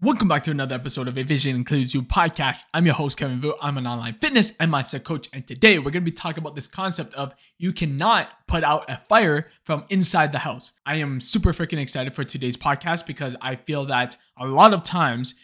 Welcome back to another episode of A Vision Includes You podcast. I'm your host, Kevin Vu. I'm an online fitness and mindset coach. And today we're going to be talking about this concept of you cannot put out a fire from inside the house. I am super freaking excited for today's podcast because I feel that a lot of times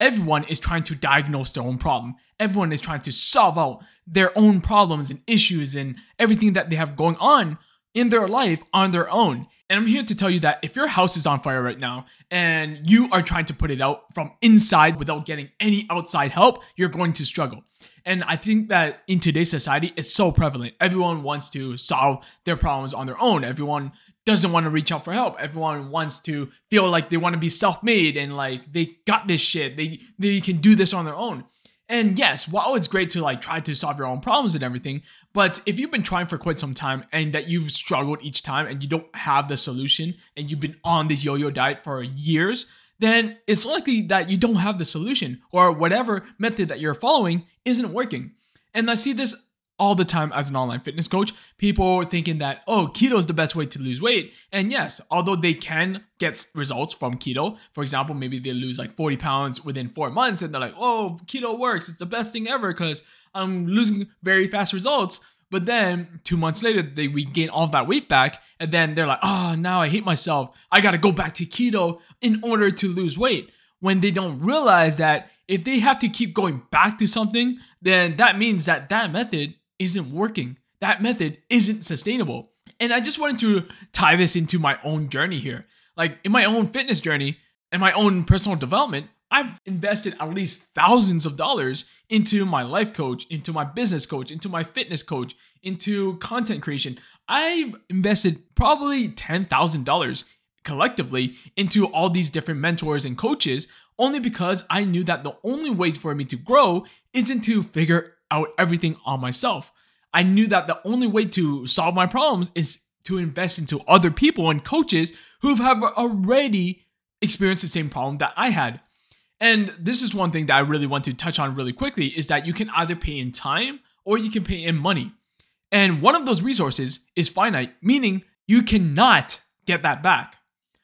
everyone is trying to diagnose their own problem. Everyone is trying to solve out their own problems and issues and everything that they have going on in their life on their own. And I'm here to tell you that if your house is on fire right now and you are trying to put it out from inside without getting any outside help, you're going to struggle. And I think that in today's society, it's so prevalent. Everyone wants to solve their problems on their own. Everyone doesn't want to reach out for help. Everyone wants to feel like they want to be self-made and like they got this shit. They they can do this on their own. And yes, while it's great to like try to solve your own problems and everything, but if you've been trying for quite some time and that you've struggled each time and you don't have the solution and you've been on this yo-yo diet for years, then it's likely that you don't have the solution or whatever method that you're following isn't working. And I see this all the time as an online fitness coach. People are thinking that, oh, keto is the best way to lose weight. And yes, although they can get results from keto, for example, maybe they lose like 40 pounds within four months and they're like, oh, keto works. It's the best thing ever because I'm losing very fast results. But then two months later, they regain all that weight back. And then they're like, oh, now I hate myself. I got to go back to keto in order to lose weight. When they don't realize that if they have to keep going back to something, then that means that that method isn't working. That method isn't sustainable. And I just wanted to tie this into my own journey here. Like in my own fitness journey and my own personal development, I've invested at least thousands of dollars into my life coach, into my business coach, into my fitness coach, into content creation. I've invested probably $10,000 collectively into all these different mentors and coaches only because I knew that the only way for me to grow isn't to figure out everything on myself. I knew that the only way to solve my problems is to invest into other people and coaches who have already experienced the same problem that I had. And this is one thing that I really want to touch on really quickly is that you can either pay in time or you can pay in money. And one of those resources is finite, meaning you cannot get that back.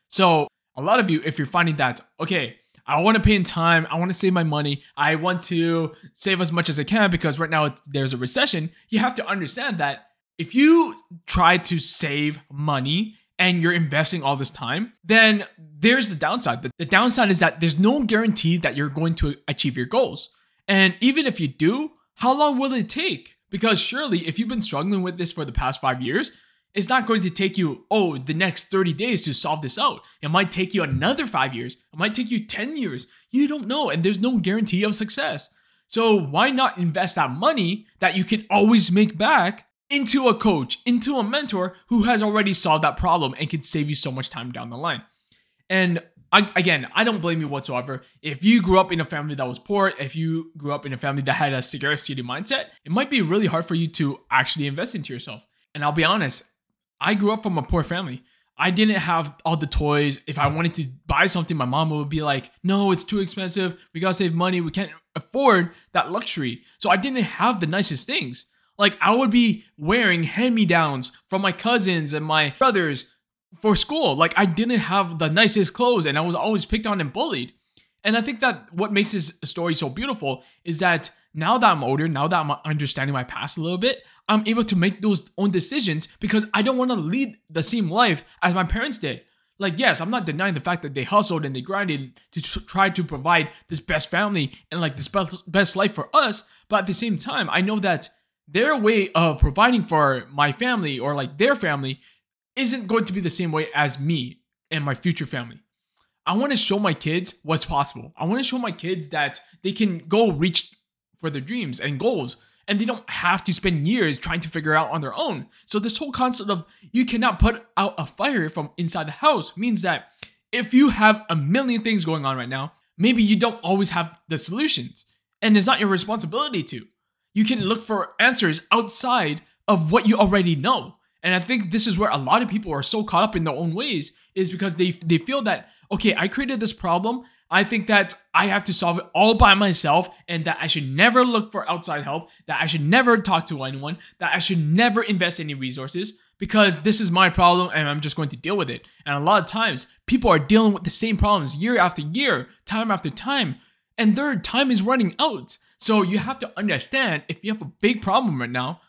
So, a lot of you, if you're finding that, okay, I want to pay in time. I want to save my money. I want to save as much as I can because right now there's a recession. You have to understand that if you try to save money and you're investing all this time, then there's the downside. The, downside is that there's no guarantee that you're going to achieve your goals. And even if you do, how long will it take? Because surely, if you've been struggling with this for the past five years, it's not going to take you, oh, the next 30 days to solve this out. It might take you another five years. It might take you 10 years. You don't know. And there's no guarantee of success. So why not invest that money that you can always make back into a coach, into a mentor who has already solved that problem and can save you so much time down the line? And I, again, I don't blame you whatsoever. If you grew up in a family that was poor, if you grew up in a family that had a scarcity mindset, it might be really hard for you to actually invest into yourself. And I'll be honest, I grew up from a poor family. I didn't have all the toys. If I wanted to buy something, my mom would be like, no, it's too expensive. We gotta save money. We can't afford that luxury. So I didn't have the nicest things. Like I would be wearing hand-me-downs from my cousins and my brothers for school. Like I didn't have the nicest clothes and I was always picked on and bullied. And I think that what makes this story so beautiful is that now that I'm older, now that I'm understanding my past a little bit, I'm able to make those own decisions because I don't want to lead the same life as my parents did. Like, yes, I'm not denying the fact that they hustled and they grinded to tr- try to provide this best family and like this best, best life for us. But at the same time, I know that their way of providing for my family or like their family isn't going to be the same way as me and my future family. I want to show my kids what's possible. I want to show my kids that they can go reach for their dreams and goals and they don't have to spend years trying to figure out on their own. So this whole concept of you cannot put out a fire from inside the house means that if you have a million things going on right now, maybe you don't always have the solutions. And it's not your responsibility to. You can look for answers outside of what you already know. And I think this is where a lot of people are so caught up in their own ways is because they they feel that okay, I created this problem. I think that I have to solve it all by myself and that I should never look for outside help, that I should never talk to anyone, that I should never invest any resources because this is my problem and I'm just going to deal with it. And a lot of times, people are dealing with the same problems year after year, time after time, and their time is running out. So you have to understand if you have a big problem right now,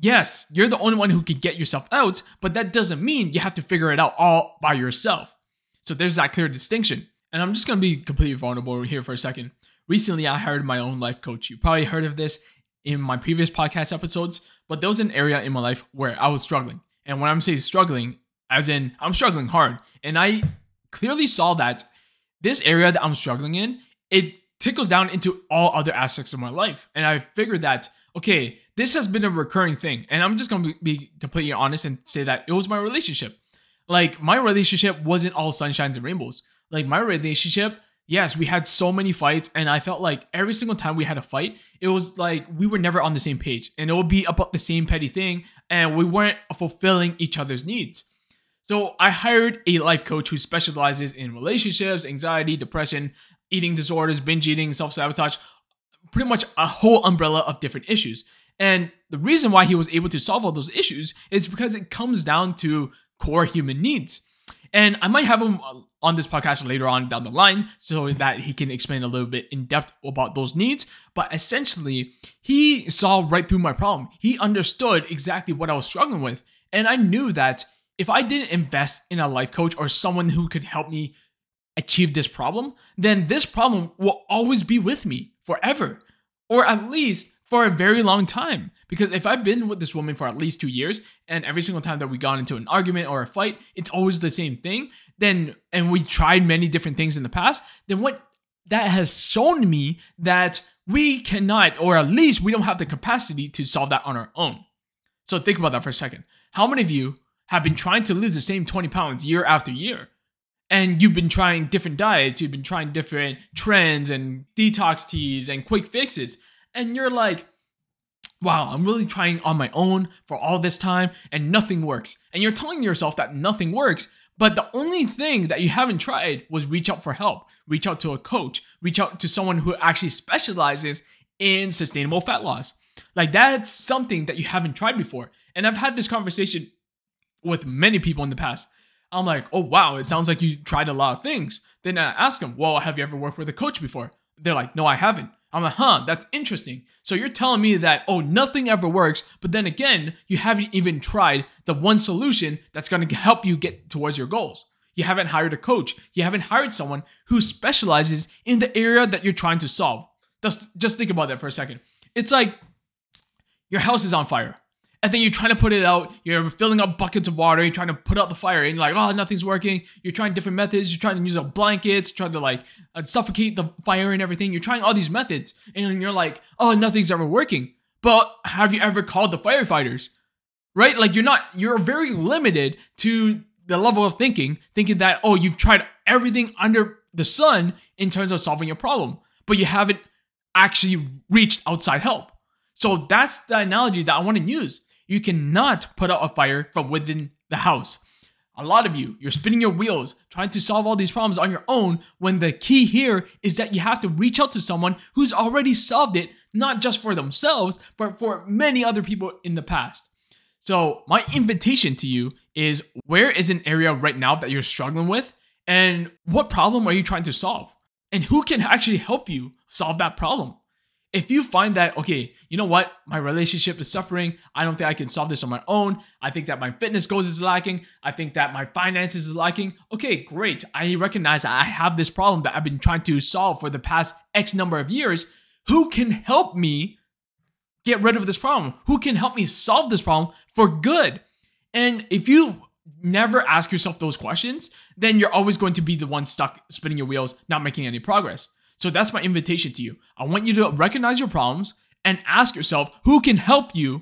yes, you're the only one who can get yourself out, but that doesn't mean you have to figure it out all by yourself. So there's that clear distinction. And I'm just gonna be completely vulnerable here for a second. Recently, I hired my own life coach. You probably heard of this in my previous podcast episodes, but there was an area in my life where I was struggling. And when I'm saying struggling, as in I'm struggling hard. And I clearly saw that this area that I'm struggling in, it tickles down into all other aspects of my life. And I figured that, okay, this has been a recurring thing. And I'm just gonna be completely honest and say that it was my relationship. Like my relationship wasn't all sunshines and rainbows. Like my relationship, yes, we had so many fights, and I felt like every single time we had a fight, it was like we were never on the same page, and it would be about the same petty thing, and we weren't fulfilling each other's needs. So I hired a life coach who specializes in relationships, anxiety, depression, eating disorders, binge eating, self sabotage, pretty much a whole umbrella of different issues. And the reason why he was able to solve all those issues is because it comes down to core human needs. And I might have him uh, on this podcast later on down the line so that he can explain a little bit in depth about those needs. But essentially, he saw right through my problem. He understood exactly what I was struggling with. And I knew that if I didn't invest in a life coach or someone who could help me achieve this problem, then this problem will always be with me forever, or at least for a very long time. Because if I've been with this woman for at least two years, and every single time that we got into an argument or a fight, it's always the same thing, then and we tried many different things in the past, then what that has shown me that we cannot, or at least we don't have the capacity to solve that on our own. So think about that for a second. How many of you have been trying to lose the same 20 pounds year after year? And you've been trying different diets, you've been trying different trends and detox teas and quick fixes, and you're like, wow, I'm really trying on my own for all this time and nothing works. And you're telling yourself that nothing works, but the only thing that you haven't tried was reach out for help, reach out to a coach, reach out to someone who actually specializes in sustainable fat loss. Like that's something that you haven't tried before. And I've had this conversation with many people in the past. I'm like, oh wow, it sounds like you tried a lot of things. Then I ask them, well, have you ever worked with a coach before? They're like, no, I haven't. I'm like, huh, that's interesting. So you're telling me that, oh, nothing ever works, but then again, you haven't even tried the one solution that's gonna help you get towards your goals. You haven't hired a coach. You haven't hired someone who specializes in the area that you're trying to solve. Just, just think about that for a second. It's like your house is on fire and then you're trying to put it out. You're filling up buckets of water. You're trying to put out the fire, and you're like, oh, nothing's working. You're trying different methods. You're trying to use up blankets, trying to like uh, suffocate the fire and everything. You're trying all these methods, and you're like, oh, nothing's ever working. But have you ever called the firefighters? Right? Like you're not. You're very limited to the level of thinking, thinking that oh, you've tried everything under the sun in terms of solving your problem, but you haven't actually reached outside help. So that's the analogy that I want to use. You cannot put out a fire from within the house. A lot of you, you're spinning your wheels trying to solve all these problems on your own when the key here is that you have to reach out to someone who's already solved it, not just for themselves, but for many other people in the past. So, my invitation to you is where is an area right now that you're struggling with? And what problem are you trying to solve? And who can actually help you solve that problem? If you find that okay you know what? My relationship is suffering. I don't think i can solve this on my own. I think that my fitness goals is lacking. I think that my finances is lacking. Okay great. I recognize that i have this problem that i've been trying to solve for the past x number of years. Who can help me get rid of this problem? Who can help me solve this problem for good? And if you never ask yourself those questions then you're always going to be the one stuck spinning your wheels not making any progress so that's my invitation to you. I want you to recognize your problems and ask yourself who can help you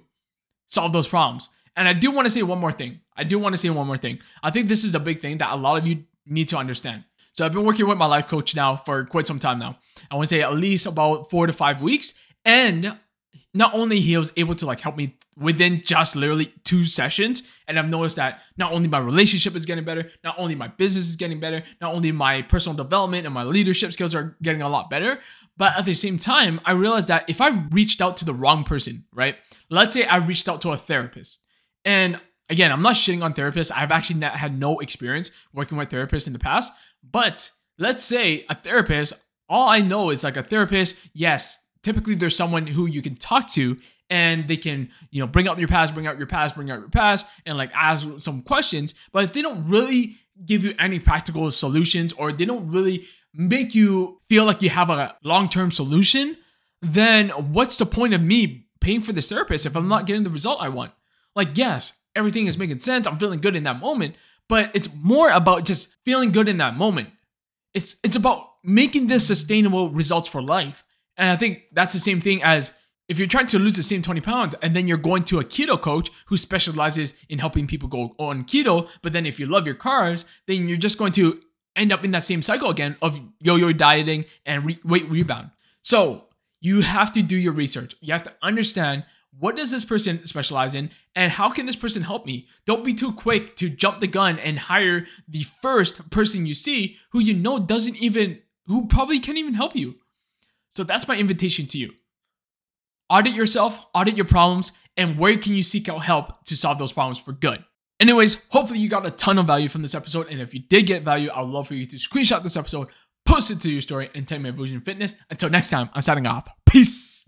solve those problems. And I do want to say one more thing. I do want to say one more thing. I think this is a big thing that a lot of you need to understand. So I've been working with my life coach now for quite some time now. I want to say at least about four to five weeks. And not only he was able to like help me within just literally two sessions and i've noticed that not only my relationship is getting better not only my business is getting better not only my personal development and my leadership skills are getting a lot better but at the same time i realized that if i reached out to the wrong person right? Let's say i reached out to a therapist. And again i'm not shitting on therapists. I've actually not had no experience working with therapists in the past but let's say a therapist all i know is like a therapist yes typically there's someone who you can talk to and they can you know bring out your past bring out your past bring out your past and like ask some questions. But if they don't really give you any practical solutions or they don't really make you feel like you have a long-term solution then what's the point of me paying for this therapist if i'm not getting the result i want? Like yes everything is making sense. I'm feeling good in that moment but it's more about just feeling good in that moment. It's it's about making this sustainable results for life and I think that's the same thing as if you're trying to lose the same 20 pounds and then you're going to a keto coach who specializes in helping people go on keto, but then if you love your carbs, then you're just going to end up in that same cycle again of yo-yo dieting and re- weight rebound. So you have to do your research. You have to understand what does this person specialize in and how can this person help me? Don't be too quick to jump the gun and hire the first person you see who you know doesn't even who probably can't even help you. So that's my invitation to you. Audit yourself, audit your problems, and where can you seek out help to solve those problems for good. Anyways, hopefully you got a ton of value from this episode. And if you did get value, I would love for you to screenshot this episode, post it to your story, and tag me at Vusion Fitness. Until next time, I'm signing off. Peace.